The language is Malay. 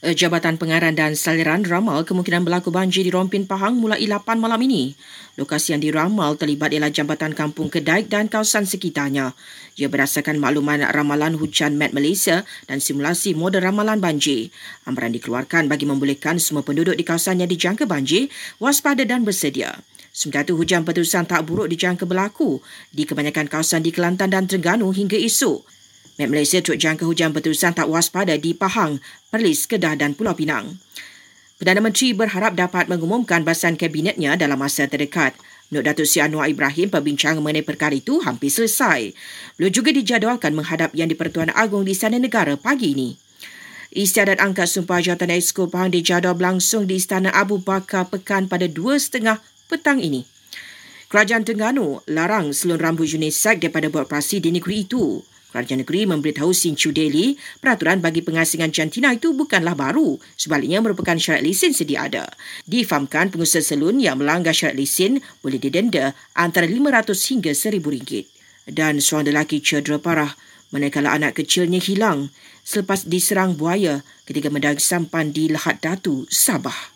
Eh, Jabatan Pengarah dan Saliran ramal kemungkinan berlaku banjir di Rompin Pahang mulai 8 malam ini. Lokasi yang diramal terlibat ialah Jambatan Kampung Kedaik dan kawasan sekitarnya. Ia berdasarkan makluman ramalan hujan Met Malaysia dan simulasi model ramalan banjir. Amaran dikeluarkan bagi membolehkan semua penduduk di kawasan yang dijangka banjir waspada dan bersedia. Sementara itu, hujan peterusan tak buruk dijangka berlaku di kebanyakan kawasan di Kelantan dan Terengganu hingga esok. Met Malaysia turut jangka hujan berterusan tak waspada di Pahang, Perlis, Kedah dan Pulau Pinang. Perdana Menteri berharap dapat mengumumkan bahasan kabinetnya dalam masa terdekat. Menurut Datuk Seri Anwar Ibrahim, perbincangan mengenai perkara itu hampir selesai. Beliau juga dijadualkan menghadap Yang di-Pertuan Agong di Istana Negara pagi ini. Istiadat angkat sumpah jawatan Exco Pahang dijadual berlangsung di Istana Abu Bakar Pekan pada 2.30 petang ini. Kerajaan Tengganu larang seluruh rambut UNICEF daripada beroperasi di negeri itu. Kerajaan negeri memberitahu Sinchu Daily peraturan bagi pengasingan jantina itu bukanlah baru. Sebaliknya merupakan syarat lesen sedia ada. Difahamkan pengusaha selun yang melanggar syarat lesen boleh didenda antara RM500 hingga RM1,000. Dan seorang lelaki cedera parah manakala anak kecilnya hilang selepas diserang buaya ketika mendaki sampan di Lahad Datu, Sabah.